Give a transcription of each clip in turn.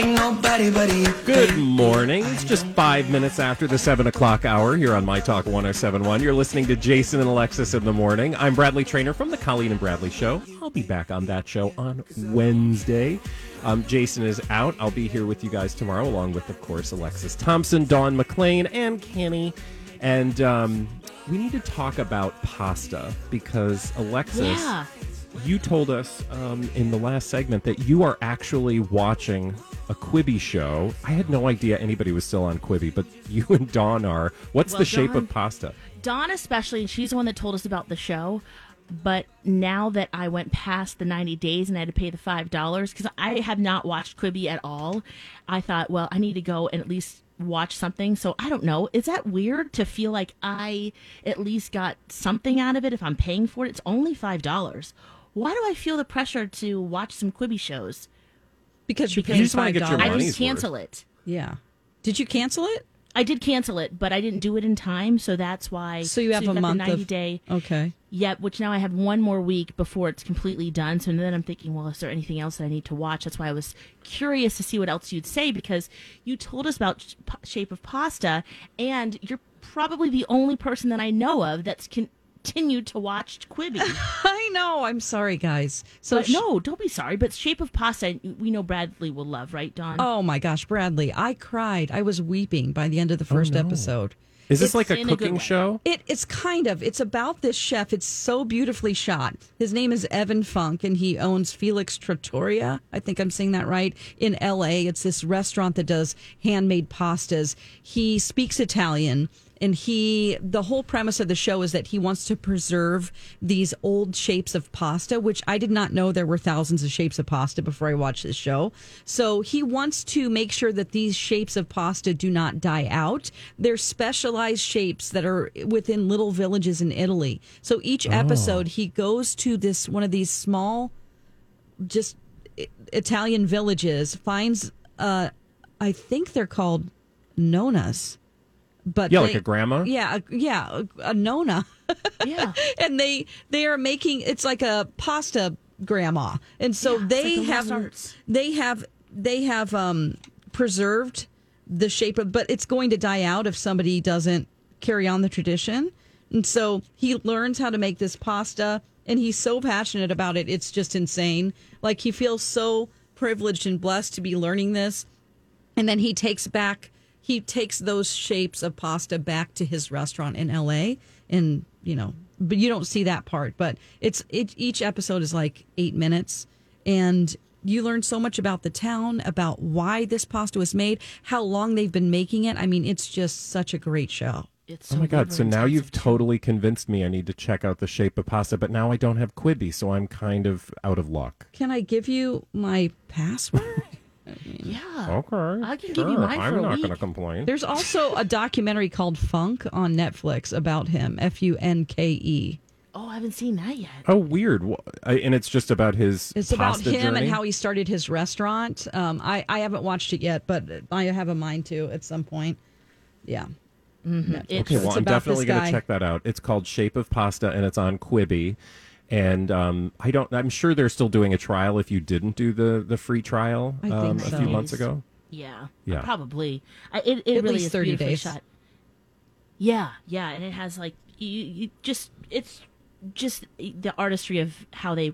Like nobody but you. Good morning. It's just five minutes after the seven o'clock hour here on My Talk 1071. You're listening to Jason and Alexis in the morning. I'm Bradley Trainer from the Colleen and Bradley Show. I'll be back on that show on Wednesday. Um, Jason is out. I'll be here with you guys tomorrow, along with, of course, Alexis Thompson, Dawn McLean, and Kenny. And um, we need to talk about pasta because Alexis Yeah. you told us um, in the last segment that you are actually watching a Quibi show. I had no idea anybody was still on Quibi, but you and Dawn are. What's Well, the shape Dawn- of pasta? Dawn, especially, and she's the one that told us about the show. But now that I went past the 90 days and I had to pay the $5, because I have not watched Quibi at all, I thought, well, I need to go and at least watch something. So I don't know. Is that weird to feel like I at least got something out of it if I'm paying for it? It's only $5. Why do I feel the pressure to watch some Quibi shows? Because you're Because paying You just wanna get your dollars. I money's didn't cancel it. Yeah. Did you cancel it? I did cancel it, but I didn't do it in time, so that's why. So you have you've a month 90 of day. Okay. Yep, which now I have one more week before it's completely done. So then I'm thinking, well, is there anything else that I need to watch? That's why I was curious to see what else you'd say because you told us about Shape of Pasta, and you're probably the only person that I know of that's continued to watch Quibi. I know. I'm sorry, guys. So but sh- no, don't be sorry. But Shape of Pasta, we know Bradley will love, right, Dawn? Oh my gosh, Bradley! I cried. I was weeping by the end of the oh, first episode. Is this It's like a in a cooking show? It, it's kind of. It's about this chef. It's so beautifully shot. His name is Evan Funke, and he owns Felix Trattoria. I think I'm saying that right. In L.A., it's this restaurant that does handmade pastas. He speaks Italian, and he. The whole premise of the show is that he wants to preserve these old shapes of pasta, which I did not know there were thousands of shapes of pasta before I watched this show. So he wants to make sure that these shapes of pasta do not die out. They're specialized shapes that are within little villages in Italy. So each episode, he goes to this one of these small, just Italian villages, finds, uh, I think they're called nonnas. But Yeah, they- like a grandma? Yeah, a- yeah, a, a nonna. yeah. and they they are making it's like a pasta grandma and so Yeah, they like have Lost Arts. they have they have um preserved the shape of but it's going to die out if somebody doesn't carry on the tradition and so he learns how to make this pasta and he's so passionate about it it's just insane like he feels so privileged and blessed to be learning this and then he takes back he takes those shapes of pasta back to his restaurant in LA and you know but you don't see that part but it's it, each episode is like 8 minutes and you learn so much about the town about why this pasta was made how long they've been making it i mean it's just such a great show It's Oh my god! So now you've too. totally convinced me. I need to check out the shape of pasta, but now I don't have Quibi, so I'm kind of out of luck. can i give you my password Yeah. Okay, I can sure. give you mine for I'm a not week. going to complain. there's also a documentary called funke on netflix about him f-u-n-k-e Oh, I haven't seen that yet. Oh, weird! Wha- I- And it's just about his. It's about pasta him journey? and how he started his restaurant. Um, I, I haven't watched it yet, but I have a mind to at some point. Yeah. It's, Okay, well, It's I'm definitely going to check that out. It's called Shape of Pasta, and it's on Quibi. And um, I don't. I'm sure they're still doing a trial. If you didn't do the the free trial um, think a so. few months ago, Yeah, Yeah. probably. I, it it At really least is 30 days. shot. Yeah, yeah, and it has like you, you just it's just the artistry of how they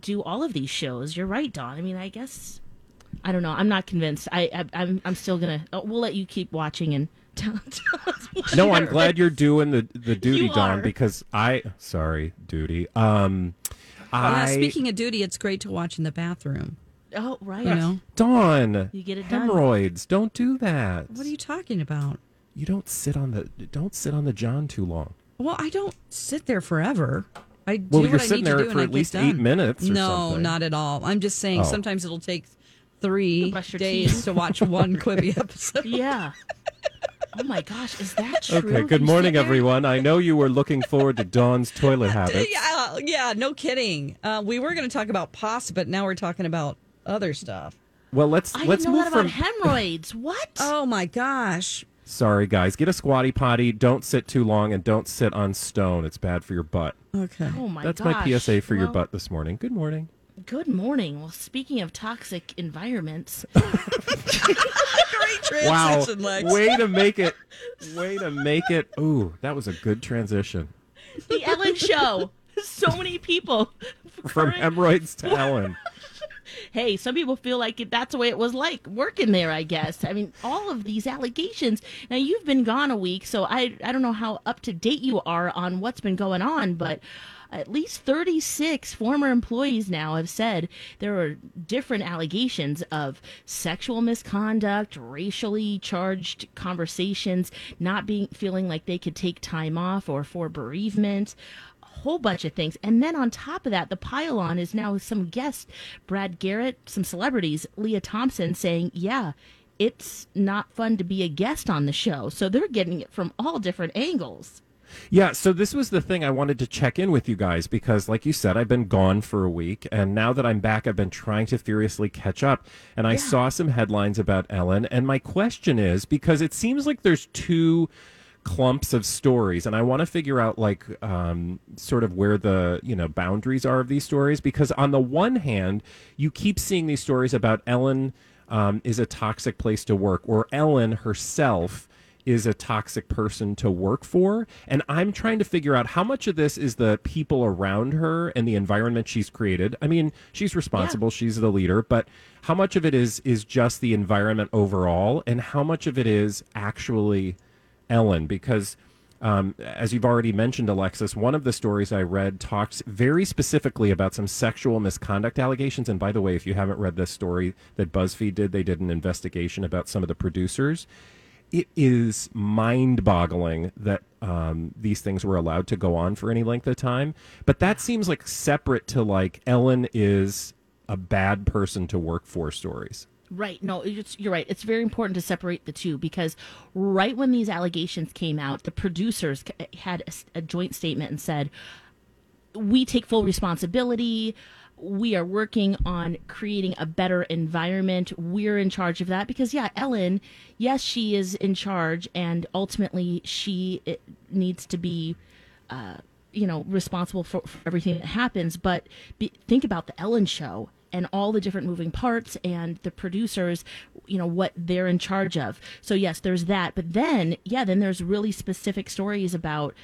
do all of these shows. You're right, Dawn. I mean, I guess I don't know. I'm not convinced. I, I I'm I'm still gonna. Oh, we'll let you keep watching and tell, tell us. what no, I'm your- glad you're doing the the duty, You Dawn, because I sorry duty. Um, Oh, yeah, I speaking of duty, it's great to watch in the bathroom. Oh, right. You know Dawn, You get it done. hemorrhoids. Don't do that. what are you talking about? You don't sit on the don't sit on the John too long. Well, I don't sit there forever. I do Well, you're what I sitting need to there do for at least done. eight minutes or no, something. not at all. I'm just saying Oh. sometimes it'll take three Brush days teeth. to watch one Quibi episode. Yeah. Oh my gosh, is that true? Okay. Good morning, everyone. I know you were looking forward to Dawn's toilet habits. Yeah, yeah, no kidding. Uh, we were going to talk about pasta, but now we're talking about other stuff. Well, let's I let's know move that from. about hemorrhoids. What? Oh my gosh. Sorry, guys. Get a squatty potty. Don't sit too long, and don't sit on stone. It's bad for your butt. Okay. oh my That's gosh. my PSA for your butt this morning. Good morning. Good morning. Well, speaking of toxic environments, Great Wow. transition, Lex. Way to make it. Way to make it. Ooh, that was a good transition. the Ellen Show. So many people. From current- hemorrhoids to Ellen. hey, some people feel like it, that's the way it was like working there, I guess. I mean, all of these allegations. Now, you've been gone a week, so I, I don't know how up to date you are on what's been going on, but at least 36 former employees now have said there are different allegations of sexual misconduct, racially charged conversations, not being feeling like they could take time off or for bereavement a whole bunch of things. And then on top of that, the pile on is now some guests, Brad Garrett, some celebrities, Lea Thompson saying, yeah, it's not fun to be a guest on the show. So they're getting it from all different angles. Yeah, so this was the thing I wanted to check in with you guys because, like you said, I've been gone for a week, and now that I'm back, I've been trying to furiously catch up. And I saw some headlines about Ellen, and my question is because it seems like there's two clumps of stories and i want to figure out like um, sort of where the you know boundaries are of these stories because on the one hand you keep seeing these stories about ellen um, is a toxic place to work or ellen herself is a toxic person to work for. And I'm trying to figure out how much of this is the people around her and the environment she's created. I mean, she's responsible, she's the leader, but how much of it is is just the environment overall and how much of it is actually Ellen because um, as you've already mentioned, Alexis, one of the stories I read talks very specifically about some sexual misconduct allegations. And by the way, if you haven't read this story that BuzzFeed did, they did an investigation about some of the producers it is mind boggling that um, these things were allowed to go on for any length of time. But that seems like separate to like Ellen is a bad person to work for stories. Right. No, you're right. It's very important to separate the two because right when these allegations came out, the producers had a joint statement and said, "We take full responsibility. We are working on creating a better environment. We're in charge of that because, yeah, Ellen, yes, she is in charge, and ultimately she needs to be." Uh, you know, responsible for, for everything that happens. But be, think about the Ellen show and all the different moving parts and the producers, you know, what they're in charge of. So, yes, there's that. But then, yeah, then there's really specific stories about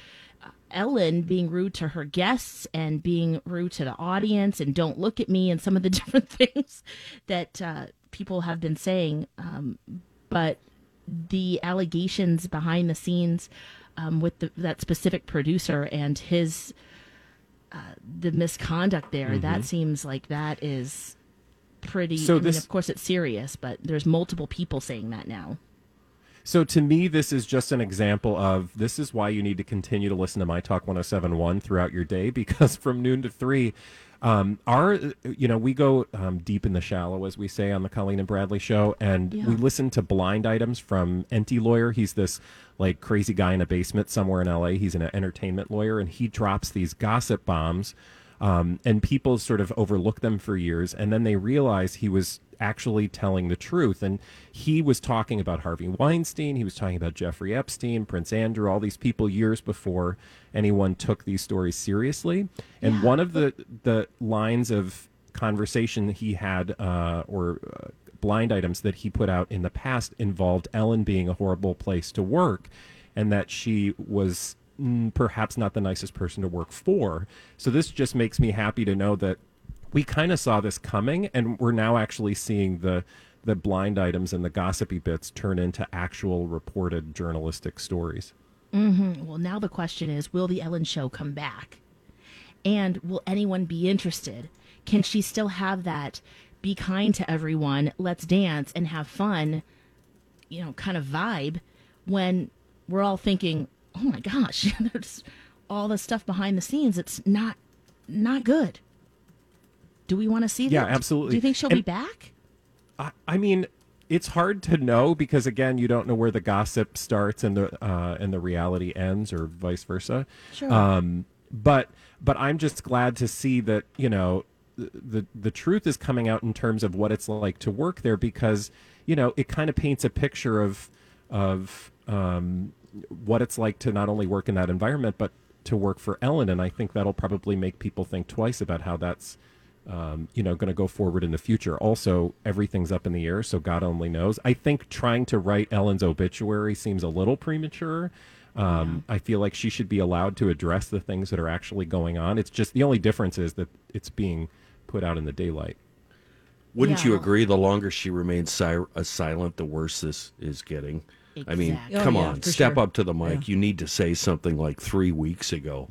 Ellen being rude to her guests and being rude to the audience and don't look at me and some of the different things that uh, people have been saying. Um, but the allegations behind the scenes um, with the, that specific producer and his uh, the misconduct there that seems like that is pretty Mm-hmm. So I mean, of course it's serious but there's multiple people saying that now So to me, this is just an example of this is why you need to continue to listen to My Talk 1071 throughout your day because from noon to three, um, our, you know, we go um, deep in the shallow, as we say on the Colleen and Bradley show, and Yeah. we listen to blind items from Enty Lawyer. He's this like crazy guy in a basement somewhere in LA. He's an entertainment lawyer, and he drops these gossip bombs um, and people sort of overlook them for years and then they realize he was actually telling the truth. And he was talking about harvey weinstein. He was talking about jeffrey epstein prince andrew all these people years before anyone took these stories seriously. And one of the the lines of conversation he had uh, or uh, blind items that he put out in the past involved ellen being a horrible place to work and that she was mm, perhaps not the nicest person to work for. So this just makes me happy to know that we kind of saw this coming, and we're now actually seeing the the blind items and the gossipy bits turn into actual reported journalistic stories. Mm-hmm. well now the question is will the ellen show come back and will anyone be interested can she still have that be kind to everyone, let's dance and have fun, you know, kind of vibe when we're all thinking, oh my gosh, there's all the stuff behind the scenes. It's not not good. Do we want to see that? Yeah, absolutely. Do you think she'll be back? I, I mean, it's hard to know because again, you don't know where the gossip starts and the uh, and the reality ends, or vice versa. Sure. Um, but but I'm just glad to see that you know the, the the truth is coming out in terms of what it's like to work there because you know it kind of paints a picture of of um, what it's like to not only work in that environment but to work for Ellen, and I think that'll probably make people think twice about how that's um, you know, going to go forward in the future. Also, everything's up in the air, so God only knows. I think trying to write Ellen's obituary seems a little premature. Um, I feel like she should be allowed to address the things that are actually going on. It's just the only difference is that it's being put out in the daylight. Wouldn't you agree? The longer she remains si- uh, silent, the worse this is getting. I mean, Exactly. Oh, come yeah, on, step sure. up to the mic. You need to say something like three weeks ago.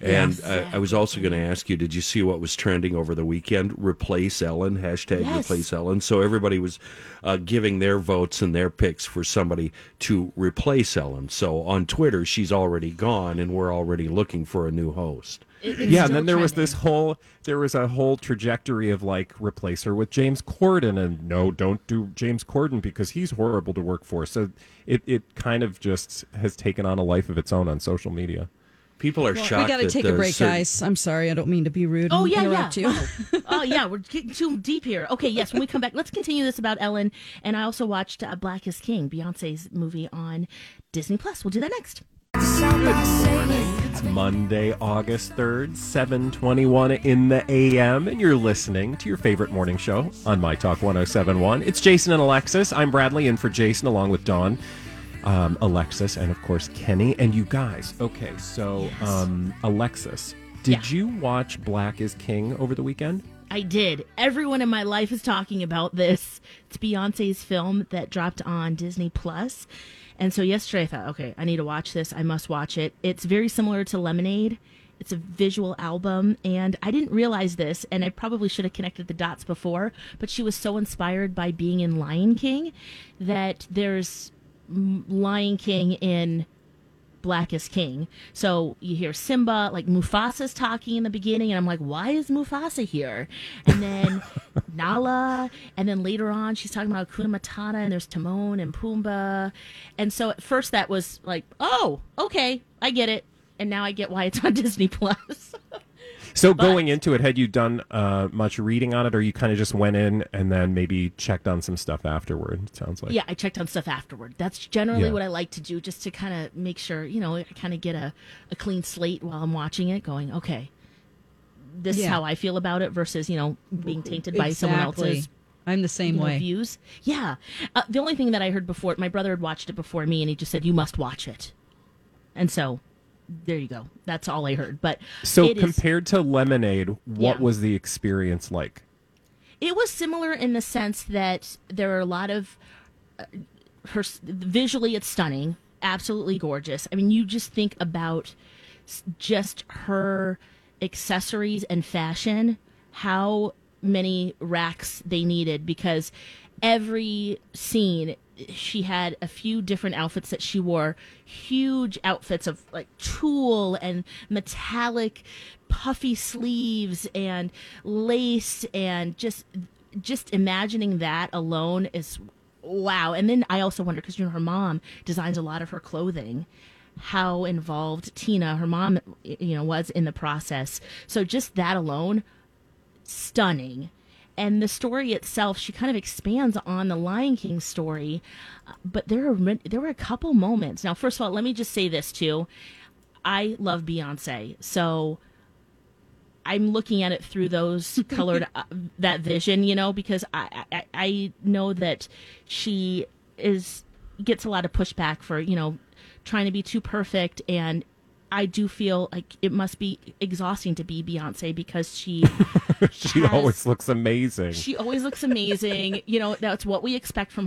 And uh, I was also going to ask you, did you see what was trending over the weekend? Replace Ellen, hashtag Yes. replace Ellen. So everybody was uh, giving their votes and their picks for somebody to replace Ellen. So on Twitter, she's already gone, and we're already looking for a new host. It- it's yeah, and then there was this whole there was a whole trajectory of like replace her with James Corden, and no, don't do James Corden because he's horrible to work for. So it it kind of just has taken on a life of its own on social media. People are shocked. we got to take a break, certain- guys. I'm sorry. I don't mean to be rude. Oh yeah, yeah. interrupt you. Wow. oh yeah, we're getting too deep here. Okay, yes. When we come back, let's continue this about Ellen. And I also watched uh, Black is King, Beyonce's movie on Disney Plus. We'll do that next. It's Monday, August 3rd, 721 in the AM, and you're listening to your favorite morning show on My Talk 1071. It's Jason and Alexis. I'm Bradley in for Jason along with Dawn, um, Alexis, and of course Kenny. And you guys, okay, so um, Alexis, did Yeah. you watch Black is King over the weekend? I did. Everyone in my life is talking about this. It's Beyonce's film that dropped on Disney Plus. And so yesterday I thought, okay, I need to watch this. I must watch it. It's very similar to Lemonade. It's a visual album, and I didn't realize this, and I probably should have connected the dots before, but she was so inspired by being in Lion King that there's Lion King in Black is King. So you hear Simba, like Mufasa's talking in the beginning, and I'm like, why is Mufasa here? And then Nala, and then later on she's talking about Hakuna Matata, and there's Timon and Pumbaa. And so at first that was like, oh, okay, I get it. And now I get why it's on Disney Plus. So going into it, had you done uh, much reading on it, or you kind of just went in and then maybe checked on some stuff afterward? It sounds like. yeah, I checked on stuff afterward. That's generally Yeah. what I like to do, just to kind of make sure, you know, I kind of get a, a clean slate while I'm watching it, going, okay, this is how I feel about it versus, you know, being tainted by someone else's I'm the same you know, way. views. Yeah. Uh, the only thing that I heard before, my brother had watched it before me, and he just said, you must watch it. And so there you go. That's all I heard. But So it is- compared to Lemonade, what Yeah. was the experience like? It was similar in the sense that there are a lot of uh, her visually it's stunning, absolutely gorgeous. I mean, you just think about just her accessories and fashion, how many racks they needed because every scene she had a few different outfits that she wore. Huge outfits of like tulle and metallic puffy sleeves and lace and just just imagining that alone is wow. And then i also wonder because you know her mom designs a lot of her clothing how involved tina her mom you know was in the process. So just that alone stunning. And the story itself, she kind of expands on the Lion King story, but there are there were a couple moments. Now, first of all, let me just say this too: I love Beyonce, so I'm looking at it through those colored uh, that vision, you know, because I, I I know that she is gets a lot of pushback for you know trying to be too perfect and I do feel like it must be exhausting to be Beyonce because she She has- always looks amazing. she always looks amazing. you know, that's what we expect from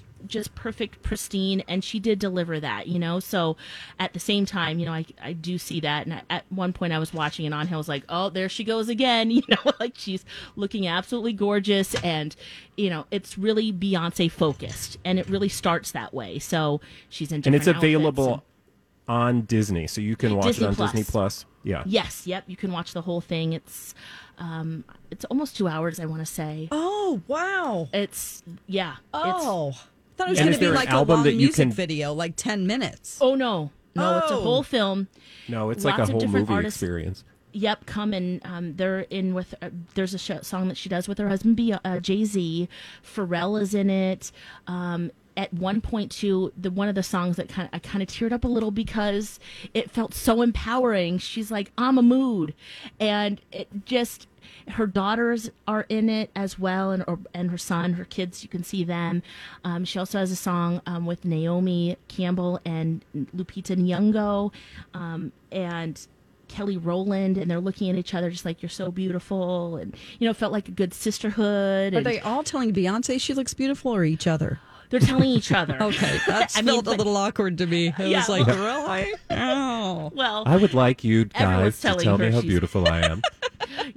just perfect, pristine, and she did deliver that, you know. So at the same time, you know, I I do see that, and I, at one point I was watching it on I was like, oh, there she goes again, you know, like she's looking absolutely gorgeous, and you know, it's really Beyonce focused, and it really starts that way. So she's in, and it's available and- on Disney, so you can watch Disney it on Plus. Disney Plus. Yeah. Yes, yep, you can watch the whole thing. It's um it's almost 2 hours I want to say. Oh, wow. It's yeah. It's, Oh. I thought it was going is to be there an like a long that you music can- video, like 10 minutes. oh no. No, it's a Oh. whole film. No, it's Lots like a whole movie artists. experience. Yep, come and um, they're in with. Uh, there's a sh- song that she does with her husband, uh, Jay Z. Pharrell is in it. Um, at one point, too, the one of the songs that kind of I kind of teared up a little because it felt so empowering. She's like, "I'm a mood," and it just her daughters are in it as well, and or, and her son, her kids. You can see them. Um, she also has a song um, with Naomi Campbell and Lupita Nyong'o, um, and Kelly Rowland, and they're looking at each other just like you're so beautiful, and you know, felt like a good sisterhood. Are And they all telling Beyonce she looks beautiful or each other? They're telling each other. Okay, that I mean, felt a but- little awkward to me. It Yeah, was like, well- really? Oh. Well, I would like you guys to tell me how beautiful I am.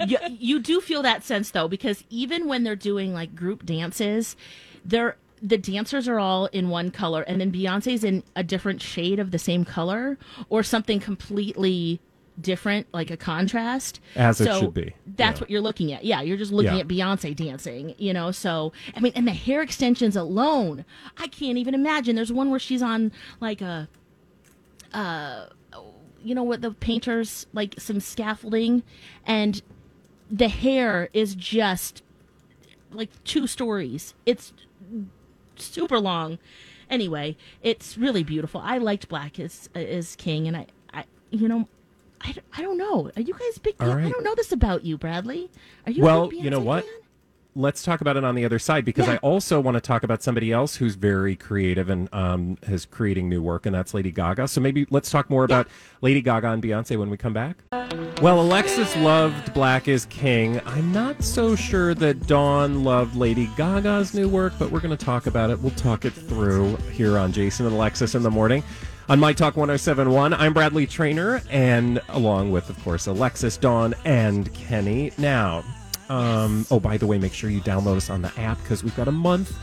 you, you do feel that sense though because even when they're doing like group dances they're the dancers are all in one color and then beyonce's in a different shade of the same color or something completely different like a contrast. As it should be. that's Yeah. what you're looking at. Yeah you're just looking Yeah. at beyonce dancing you know? So i mean and the hair extensions alone i can't even imagine. There's one where she's on like a uh, you know what the painters like some scaffolding and the hair is just like two stories. It's super long. Anyway it's really beautiful. I liked black is as king and i i you know I, I don't know. Are you guys big? All I right. don't know this about you, Bradley. Are you? a well, you know what? fan? Let's talk about it on the other side because I also want to talk about somebody else who's very creative and um, is creating new work, and that's Lady Gaga. So maybe let's talk more about Lady Gaga and Beyonce when we come back. Well, Alexis loved Black is King. I'm not so sure that Dawn loved Lady Gaga's new work, but we're going to talk about it. We'll talk it through here on Jason and Alexis in the morning. On My Talk 1071, I'm Bradley Trainer, and along with, of course, Alexis, Dawn, and Kenny. Now, um, oh, by the way, make sure you download us on the app because we've got a month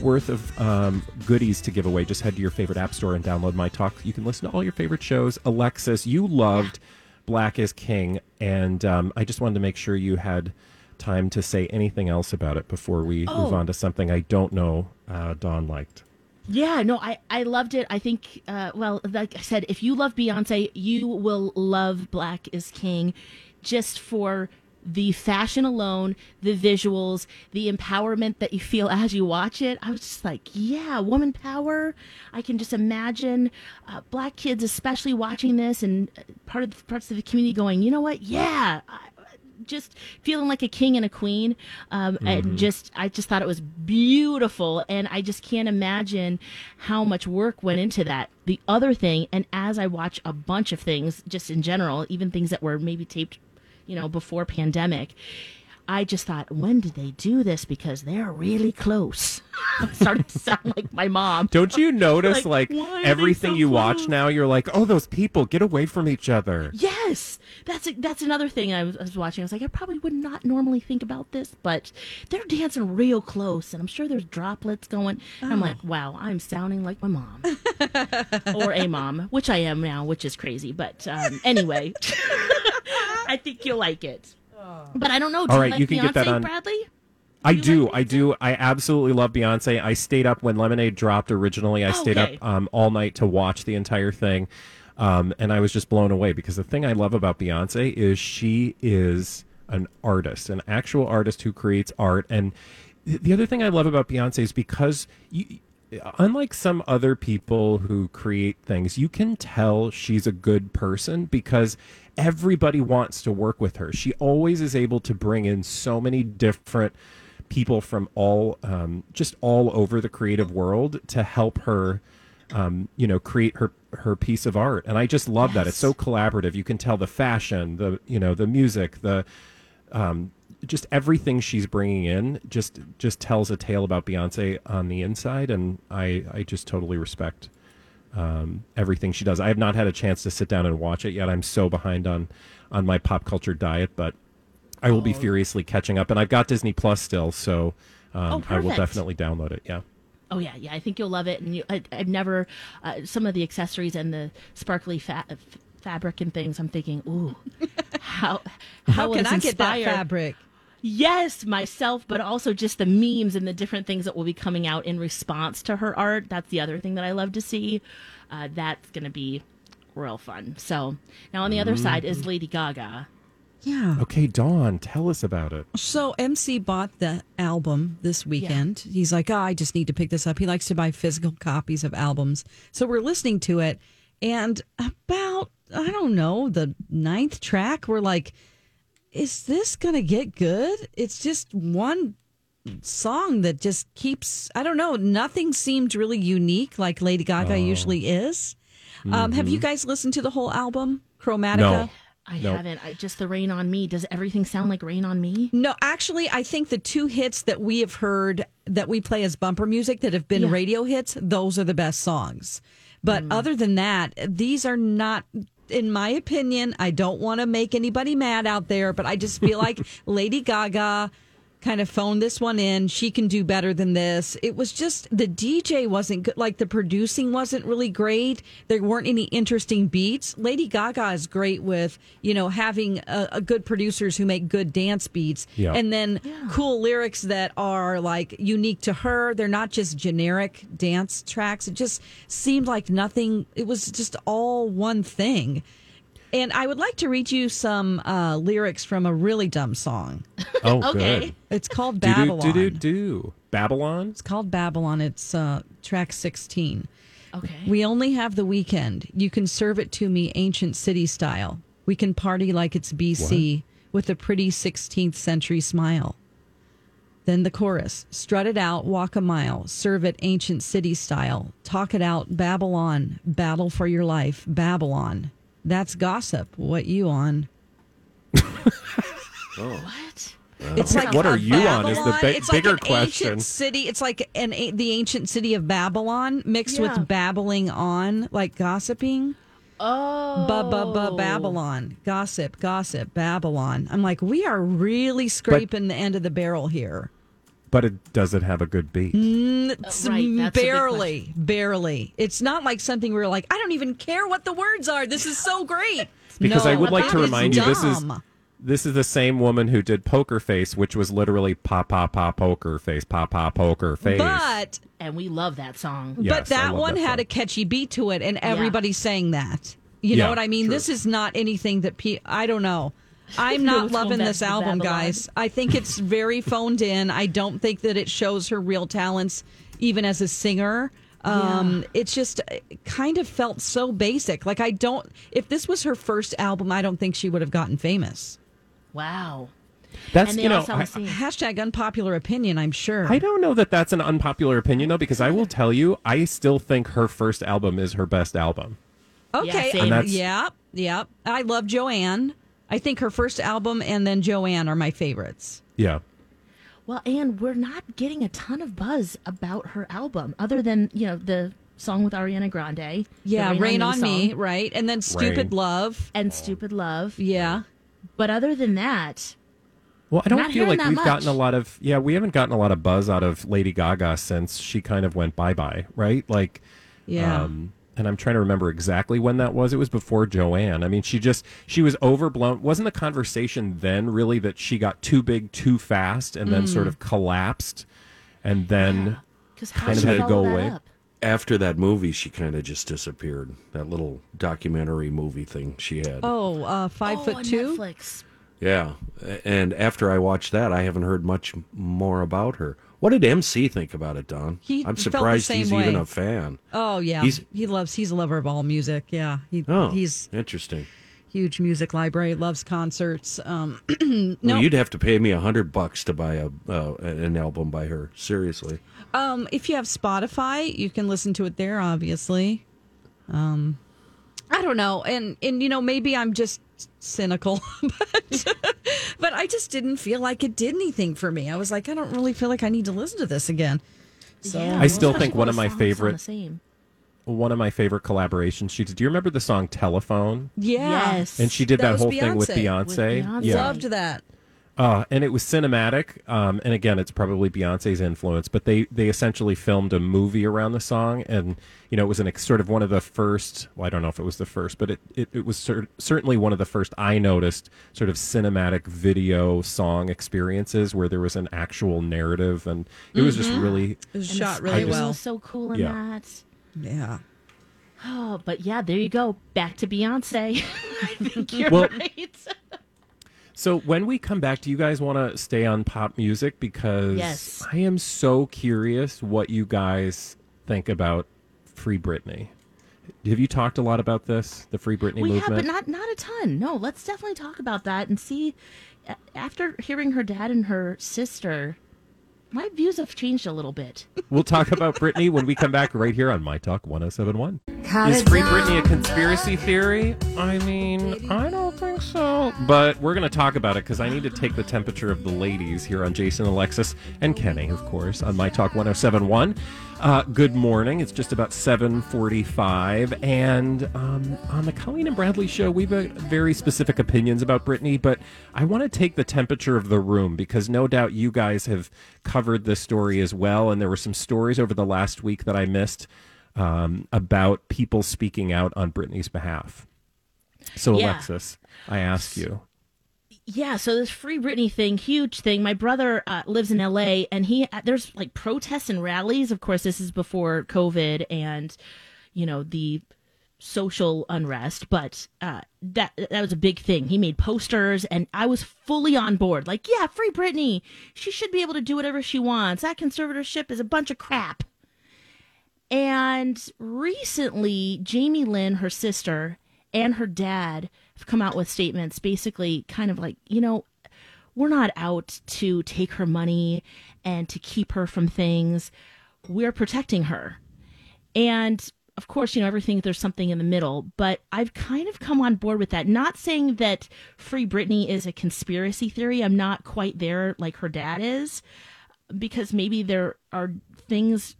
worth of um, goodies to give away. Just head to your favorite app store and download My Talk. You can listen to all your favorite shows. Alexis, you loved Black is King, and um, I just wanted to make sure you had time to say anything else about it before we move Oh. on to something I don't know uh, Dawn liked. Yeah, no, I, I loved it. I think, uh, well, like I said, if you love Beyonce, you will love Black is King just for the fashion alone, the visuals, the empowerment that you feel as you watch it. I was just like, yeah, woman power. I can just imagine uh, black kids, especially watching this and uh, part of the parts of the community going, you know what? Yeah. I, just feeling like a king and a queen um, and just i just thought it was beautiful and i just can't imagine how much work went into that. The other thing and as i watch a bunch of things just in general even things that were maybe taped you know before pandemic I just thought, when did they do this? Because they're really close. I'm starting to sound like my mom. Don't you notice, Like, like, why are they everything so you watch now, you're like, oh, those people, get away from each other. Yes, that's that's another thing I was, I was watching. I was like, I probably would not normally think about this, but they're dancing real close, and I'm sure there's droplets going. And I'm like, wow, I'm sounding like my mom or a mom, which I am now, which is crazy. But um, anyway, I think you'll like it. But I don't know. Do All you right, like you can Beyonce, get that on- Bradley? I do, like I do. I absolutely love Beyonce. I stayed up when Lemonade dropped originally. I stayed Okay. up um, all night to watch the entire thing. Um, and I was just blown away because the thing I love about Beyonce is she is an artist, an actual artist who creates art. And th- the other thing I love about Beyonce is because you, unlike some other people who create things, you can tell she's a good person because everybody wants to work with her. She always is able to bring in so many different people from all um, just all over the creative world to help her um, you know create her her piece of art. And i just love that. It's so collaborative. You can tell the fashion the you know the music the um, just everything she's bringing in just just tells a tale about beyonce on the inside and i i just totally respect um, everything she does i have not had a chance to sit down and watch it yet i'm so behind on on my pop culture diet but I will be furiously catching up, and I've got Disney Plus still, so um, Oh, I will definitely download it. Yeah. Oh yeah, yeah. I think you'll love it. And you, I, I've never uh, some of the accessories and the sparkly fa- f- fabric and things. I'm thinking, ooh, how how, How can this I get that fabric? Yes, myself, but also just the memes and the different things that will be coming out in response to her art. That's the other thing that I love to see. Uh, that's going to be real fun. So now on the other side Mm-hmm. is Lady Gaga. Yeah. Okay, Dawn, tell us about it. So MC bought the album this weekend. He's like, oh, I just need to pick this up. He likes to buy physical copies of albums. So we're listening to it, and about I don't know the ninth track, we're like, is this gonna get good? It's just one song that just keeps. I don't know. Nothing seemed really unique like Lady Gaga usually is. Um, have you guys listened to the whole album, Chromatica? No. I Nope. haven't. I just the rain on me. Does everything sound like rain on me? No, actually, I think the two hits that we have heard that we play as bumper music that have been Yeah. radio hits, those are the best songs. But other than that, these are not, in my opinion, I don't want to make anybody mad out there, but I just feel like Lady Gaga kind of phoned this one in. She can do better than this. It was just the DJ wasn't good. Like the producing wasn't really great. There weren't any interesting beats. Lady Gaga is great with, you know, having a, a good producers who make good dance beats Yeah. and then cool lyrics that are like unique to her. They're not just generic dance tracks. It just seemed like nothing. It was just all one thing. And I would like to read you some uh, lyrics from a really dumb song. Oh, Okay. good. It's called Do, do, Babylon. do, do, do. Babylon? It's called Babylon. It's uh, track 16. Okay. We only have the weekend. You can serve it to me ancient city style. We can party like it's BC with a pretty 16th century smile. Then the chorus strut it out, walk a mile, serve it ancient city style. Talk it out, Babylon, battle for your life, Babylon. That's gossip. What you on? Oh. what? It's like What are you on is the Babylon- bi- it's like bigger an question. Ancient city. It's like an a- the ancient city of Babylon mixed Yeah. with babbling on, like gossiping. Oh, Ba ba ba Babylon, gossip, gossip, Babylon. I'm like, we are really scraping the end of the barrel here. But it does it have a good beat? It's oh, right, that's a big barely, barely. It's not like something where we're like, I don't even care what the words are. This is so great. Because No, I would like to that is remind you this is this is the same woman who did Poker Face, which was literally pa pa pa poker face, pa pa poker face. But and we love that song. Yes, but that one that had a catchy beat to it, and everybody sang that. You Yeah, know what I mean? true. This is not anything that pe- I don't know. I'm not it's loving this album, guys. I think it's very phoned in. I don't think that it shows her real talents, even as a singer. Um, It's just it kind of felt so basic. Like I don't. If this was her first album, I don't think she would have gotten famous. Wow. That's and you know also have I, a scene. Hashtag unpopular opinion. I'm sure. I don't know that that's an unpopular opinion though, because I will tell you, I still think her first album is her best album. Okay. same. And that's- yeah. Yeah. I love Joanne. I think her first album and then Joanne are my favorites. Yeah. Well, and we're not getting a ton of buzz about her album, other than you know the song with Ariana Grande. Yeah, Rain, on, Me, song, right? And then Stupid Rain. Love. and Stupid Love. Yeah. But other than that, Well, I don't Not feel like we've gotten a lot of yeah, we haven't gotten a lot of buzz out of Lady Gaga since she kind of went bye bye, right? Like, Yeah. um, and I'm trying to remember exactly when that was. It was before Joanne. I mean, she just she was overblown. Wasn't the conversation then really that she got too big too fast and then Mm. sort of collapsed, and then because how Kind of had to go away. up? After that movie, she kind of just disappeared. That little documentary movie thing she had. Oh, uh, five Oh, foot two. Netflix. Yeah. And after I watched that, I haven't heard much more about her. What did MC think about it, Dawn? He I'm surprised he's even a fan. Oh yeah, He's- he loves. He's a lover of all music. Yeah, he Oh, he's interesting. huge music library. Loves concerts. Um, no, Well, you'd have to pay me a hundred bucks to buy a uh, an album by her. Seriously. um, if you have Spotify, you can listen to it there. Obviously, um, I don't know, and and you know maybe I'm just cynical, but but I just didn't feel like it did anything for me. I was like, I don't really feel like I need to listen to this again. So Yeah, I still think one of my favorite- same. one of my favorite collaborations she did. Do you remember the song Telephone? yeah, Yes. And she did That that, was whole thing with Beyonce. With Beyonce. Beyonce. Yeah. loved that. Uh, and it was cinematic. Um, and again, it's probably Beyonce's influence, but they, they essentially filmed a movie around the song. And, you know, it was an ex- sort of one of the first, well, I don't know if it was the first, but it, it, it was cer- certainly one of the first I noticed sort of cinematic video song experiences where there was an actual narrative. And it was just really, It was And shot the really styling well. was so cool in Yeah. that. Yeah. Oh, but yeah, there you go. Back to Beyonce. I think you're Well- right. So when we come back, do you guys want to stay on pop music? Because Yes. I am so curious what you guys think about Free Britney. Have you talked a lot about this, the Free Britney we movement? have, but not not a ton. No, let's definitely talk about that and see. After hearing her dad and her sister, my views have changed a little bit. We'll talk about Britney when we come back right here on My Talk 1071. Is Free Britney a conspiracy theory? I mean, I don't think so. But we're going to talk about it because I need to take the temperature of the ladies here on Jason, Alexis, and Kenny, of course, on My Talk 1071. Uh, good morning. It's just about 745. And um, on the Colleen and Bradley show, we've very specific opinions about Britney, but I want to take the temperature of the room because no doubt you guys have covered this story as well. And there were some stories over the last week that I missed um, about people speaking out on Britney's behalf. So, Yeah. Alexis, I ask you. Yeah, so this free Britney thing, huge thing. My brother uh, lives in LA, and he uh, there's like protests and rallies. Of course, this is before COVID and you know the social unrest, but uh, that that was a big thing. He made posters, and I was fully on board. Like, yeah, free Britney. She should be able to do whatever she wants. That conservatorship is a bunch of crap. And recently, Jamie Lynn, her sister, and her dad have come out with statements basically kind of like, you know, we're not out to take her money and to keep her from things. We're protecting her. And of course, you know, everything, there's something in the middle, but I've kind of come on board with that. Not saying that Free Britney is a conspiracy theory. I'm not quite there like her dad is, because maybe there are things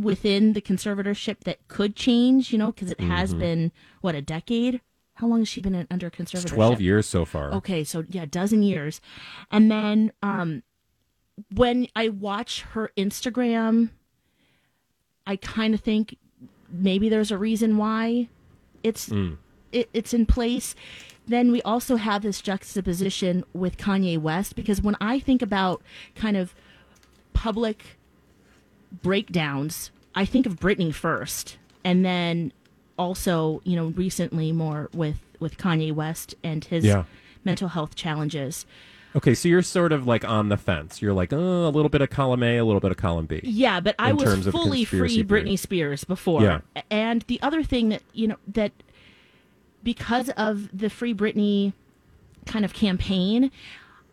within the conservatorship that could change, you know, because it has been, what, a decade? How long has she been under It's conservatorship? 12 years so far. Okay, so yeah, a dozen years. And then um when I watch her Instagram, I kind of think maybe there's a reason why it's it, it's in place. Then we also have this juxtaposition with Kanye West because when I think about kind of public breakdowns, I think of Britney first, and then also, you know, recently more with with Kanye West and his Yeah. mental health challenges. Okay, so you're sort of like on the fence. You're like, oh, a little bit of column A, a little bit of column B. Yeah, but I was fully free theory. Britney Spears before. Yeah. And the other thing that, you know, that because of the Free Britney kind of campaign,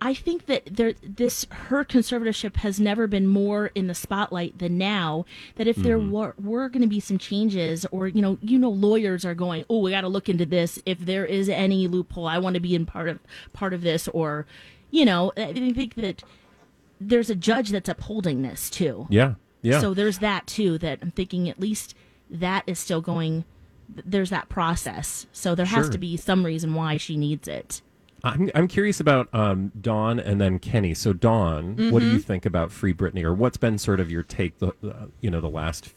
I think that there this her conservatorship has never been more in the spotlight than now. That if there Mm-hmm. were, were going to be some changes, or you know, you know, lawyers are going, oh, we got to look into this. If there is any loophole, I want to be in part of part of this, or you know, I think that there's a judge that's upholding this too. Yeah. Yeah. So there's that too. That I'm thinking at least that is still going. There's that process. So there has to be some reason why she needs it. I'm, I'm curious about um, Dawn and then Kenny. So Dawn, what do Mm-hmm. you think about Free Britney, or what's been sort of your take, the, the you know, the last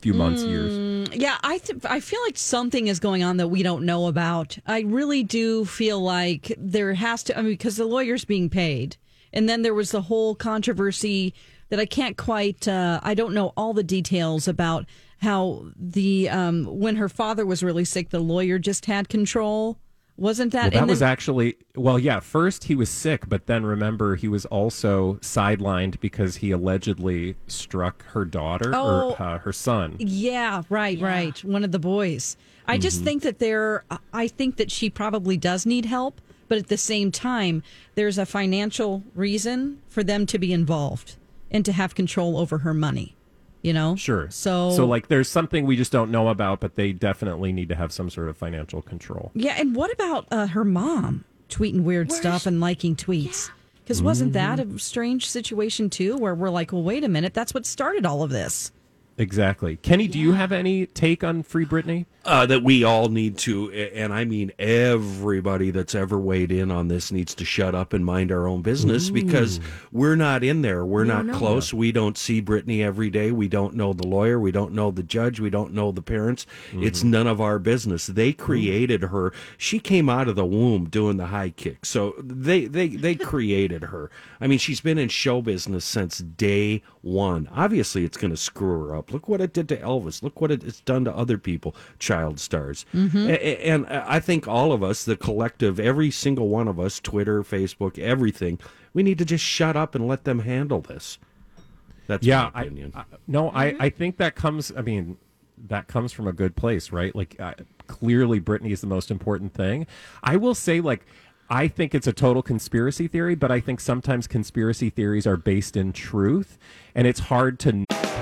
few months, Mm. years? Yeah, I th- I feel like something is going on that we don't know about. I really do feel like there has to. I mean, because the lawyer's being paid, and then there was the whole controversy that I can't quite. Uh, I don't know all the details about how the um, when her father was really sick, the lawyer just had control. Wasn't Well, that? that was actually well, yeah. First he was sick, but then remember he was also sidelined because he allegedly struck her daughter Oh. or uh, her son. Yeah, right, right. One of the boys. I just think that there, I think that she probably does need help, but at the same time, there's a financial reason for them to be involved and to have control over her money. You know? Sure. So, so like, there's something we just don't know about, but they definitely need to have some sort of financial control. yeah. And what about uh, her mom tweeting weird stuff and liking tweets? Because wasn't that a strange situation too, where we're like, well, wait a minute, that's what started all of this. Exactly. Kenny, do you have any take on Free Britney? uh, that we all need to, and I mean everybody that's ever weighed in on this needs to shut up and mind our own business because we're not in there. We're not close. We don't see Britney every day. We don't know the lawyer. We don't know the judge. We don't know the parents. It's none of our business. They created her. She came out of the womb doing the high kick. So they they they created her. I mean, she's been in show business since day one. Obviously, it's going to screw her up. Look what it did to Elvis. Look what it's done to other people, child stars. Mm-hmm. A- a- And uh, I think all of us, the collective, every single one of us, Twitter, Facebook, everything, we need to just shut up and let them handle this. That's yeah, my I, opinion. I- no, I, mm-hmm. I think that comes. I mean, that comes from a good place, right? Like, uh, clearly, Britney is the most important thing. I will say, like, I think it's a total conspiracy theory, but I think sometimes conspiracy theories are based in truth, and it's hard to.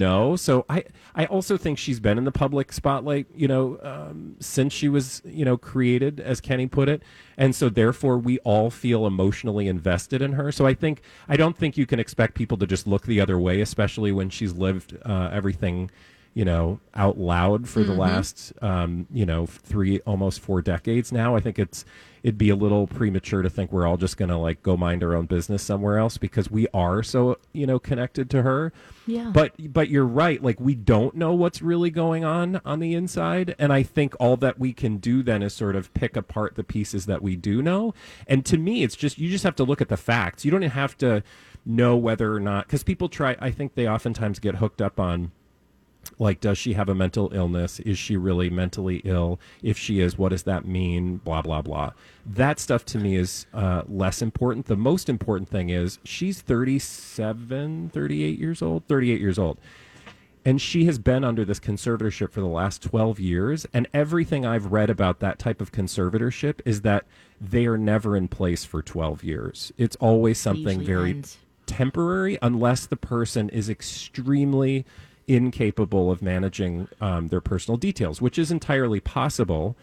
No, so I I also think she's been in the public spotlight, you know, um, since she was you know created, as Kenny put it, and so therefore we all feel emotionally invested in her. So I think I don't think you can expect people to just look the other way, especially when she's lived uh, everything, you know, out loud for the last um, you know three almost four decades now. I think it's it'd be a little premature to think we're all just going to like go mind our own business somewhere else because we are so you know connected to her. Yeah. but but you're right like we don't know what's really going on on the inside. And i think all that we can do then is sort of pick apart the pieces that we do know. And to me it's just you just have to look at the facts. You don't have to know whether or not because people try i think they oftentimes get hooked up on like does she have a mental illness? Is she really mentally ill? If she is what does that mean? Blah blah blah. That stuff to me is uh, less important. The most important thing is she's 37 38 years old 38 years old. And she has been under this conservatorship for the last 12 years. And everything i've read about that type of conservatorship is that they are never in place for 12 years. It's always something usually very ends. temporary unless the person is extremely incapable of managing um, their personal details, which is entirely possible.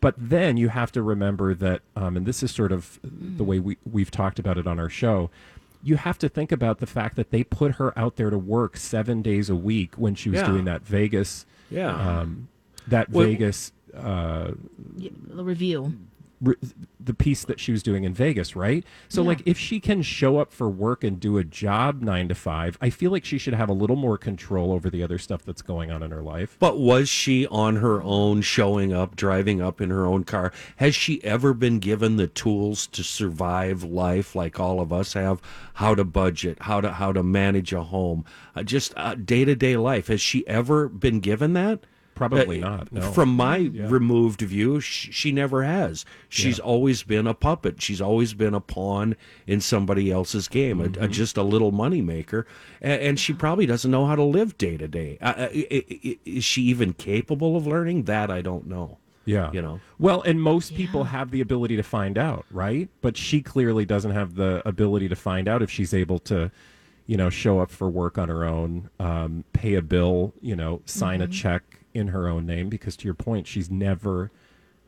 But then you have to remember that, um, and this is sort of the way we, we've talked about it on our show. You have to think about the fact that they put her out there to work seven days a week when she was Yeah. doing that Vegas, yeah. um, that Well- Vegas uh, Yeah, the review. Re- the piece that she was doing in Vegas, right? So, Yeah. like, if she can show up for work and do a job nine to five, I feel like she should have a little more control over the other stuff that's going on in her life. But was she on her own, showing up, driving up in her own car? Has she ever been given the tools to survive life like all of us have? How to budget, how to how to manage a home, uh, just day to day life. Has she ever been given that? Probably Uh, not. No. From my removed view, sh- she never has. She's always been a puppet. She's always been a pawn in somebody else's game, a, a, Mm-hmm. just a little money maker. And, and she probably doesn't know how to live day to day. Uh, uh, i- i- Is she even capable of learning? That I don't know. Yeah. You know. Well, and most people have the ability to find out, right? But she clearly doesn't have the ability to find out if she's able to, you know, show up for work on her own, um, pay a bill, you know, sign a check in her own name. Because to your point, she's never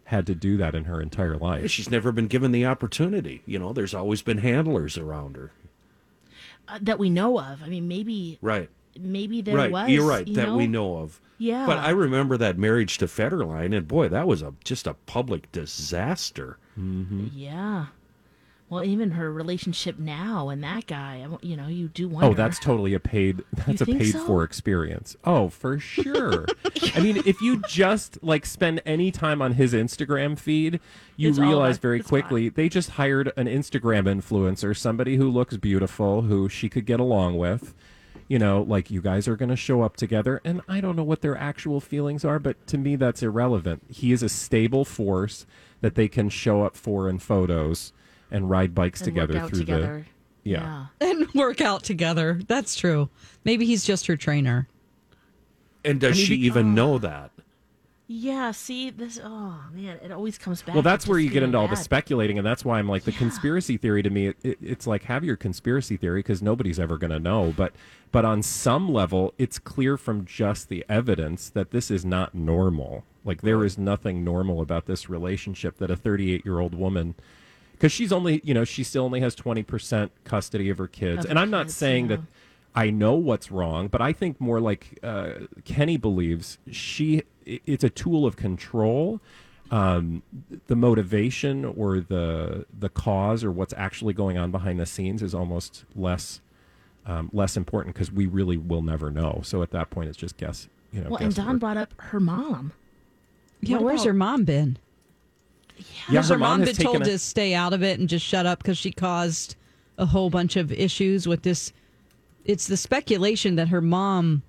had to do that in her entire life. She's never been given the opportunity. You know, there's always been handlers around her. Uh, that we know of. I mean, maybe Right. maybe there right. was. You're right. you that we know of. Yeah. But I remember that marriage to Federline, and boy, that was a just a public disaster. Yeah. Well, even her relationship now and that guy, you know, you do oh, wonder. Oh, that's totally a paid. That's a paid so? for experience. Oh, for sure. I mean, if you just like spend any time on his Instagram feed, you It's realize about very quickly they just hired an Instagram influencer, somebody who looks beautiful, who she could get along with. You know, like you guys are going to show up together, and I don't know what their actual feelings are, but to me, that's irrelevant. He is a stable force that they can show up for in photos and ride bikes and together work out through together. the yeah. and work out together. That's true. Maybe he's just her trainer. And does she even oh. know that? Yeah, see this. Oh man, it always comes back. Well, that's where you get feeling into all the speculating, and that's why I'm like the conspiracy theory to me. It, it, it's like have your conspiracy theory because nobody's ever going to know. But but on some level, it's clear from just the evidence that this is not normal. Like there is nothing normal about this relationship that a 38 year old woman. Because she's only, you know, she still only has 20% custody of her kids. Of and her I'm not kids, saying yeah. that I know what's wrong, but I think more like uh, Kenny believes she it's a tool of control. Um, the motivation or the the cause or what's actually going on behind the scenes is almost less um, less important because we really will never know. So at that point, it's just guess. You know, Well, and Dawn guesswork. brought up her mom. Yeah, What where's about- her mom been? Yeah, Has her mom has been told a- to stay out of it and just shut up because she caused a whole bunch of issues with this? It's the speculation that her mom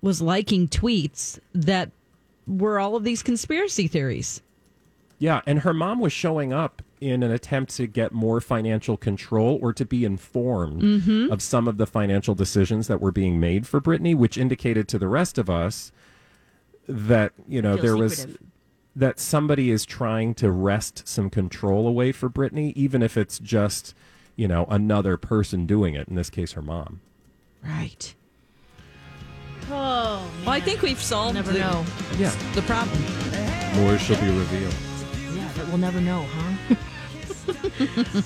was liking tweets that were all of these conspiracy theories. Yeah, and her mom was showing up in an attempt to get more financial control or to be informed Mm-hmm. of some of the financial decisions that were being made for Britney, which indicated to the rest of us that you know Feel there was secretive. That somebody is trying to wrest some control away for Britney, even if it's just you know another person doing it. In this case, her mom. Right. Oh, Well, I think we've solved never the, know. Yeah, the problem. more shall be revealed. Yeah, but we'll never know, huh?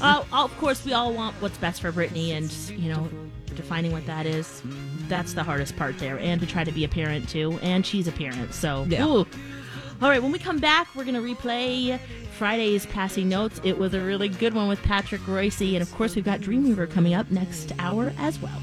uh, of course, we all want what's best for Britney, and you know, defining what that is, that's the hardest part there. And to try to be a parent too, and she's a parent, so Yeah. ooh. All right, when we come back, we're gonna replay Friday's passing notes. It was a really good one with Patrick Royce, and of course, we've got Dreamweaver coming up next hour as well.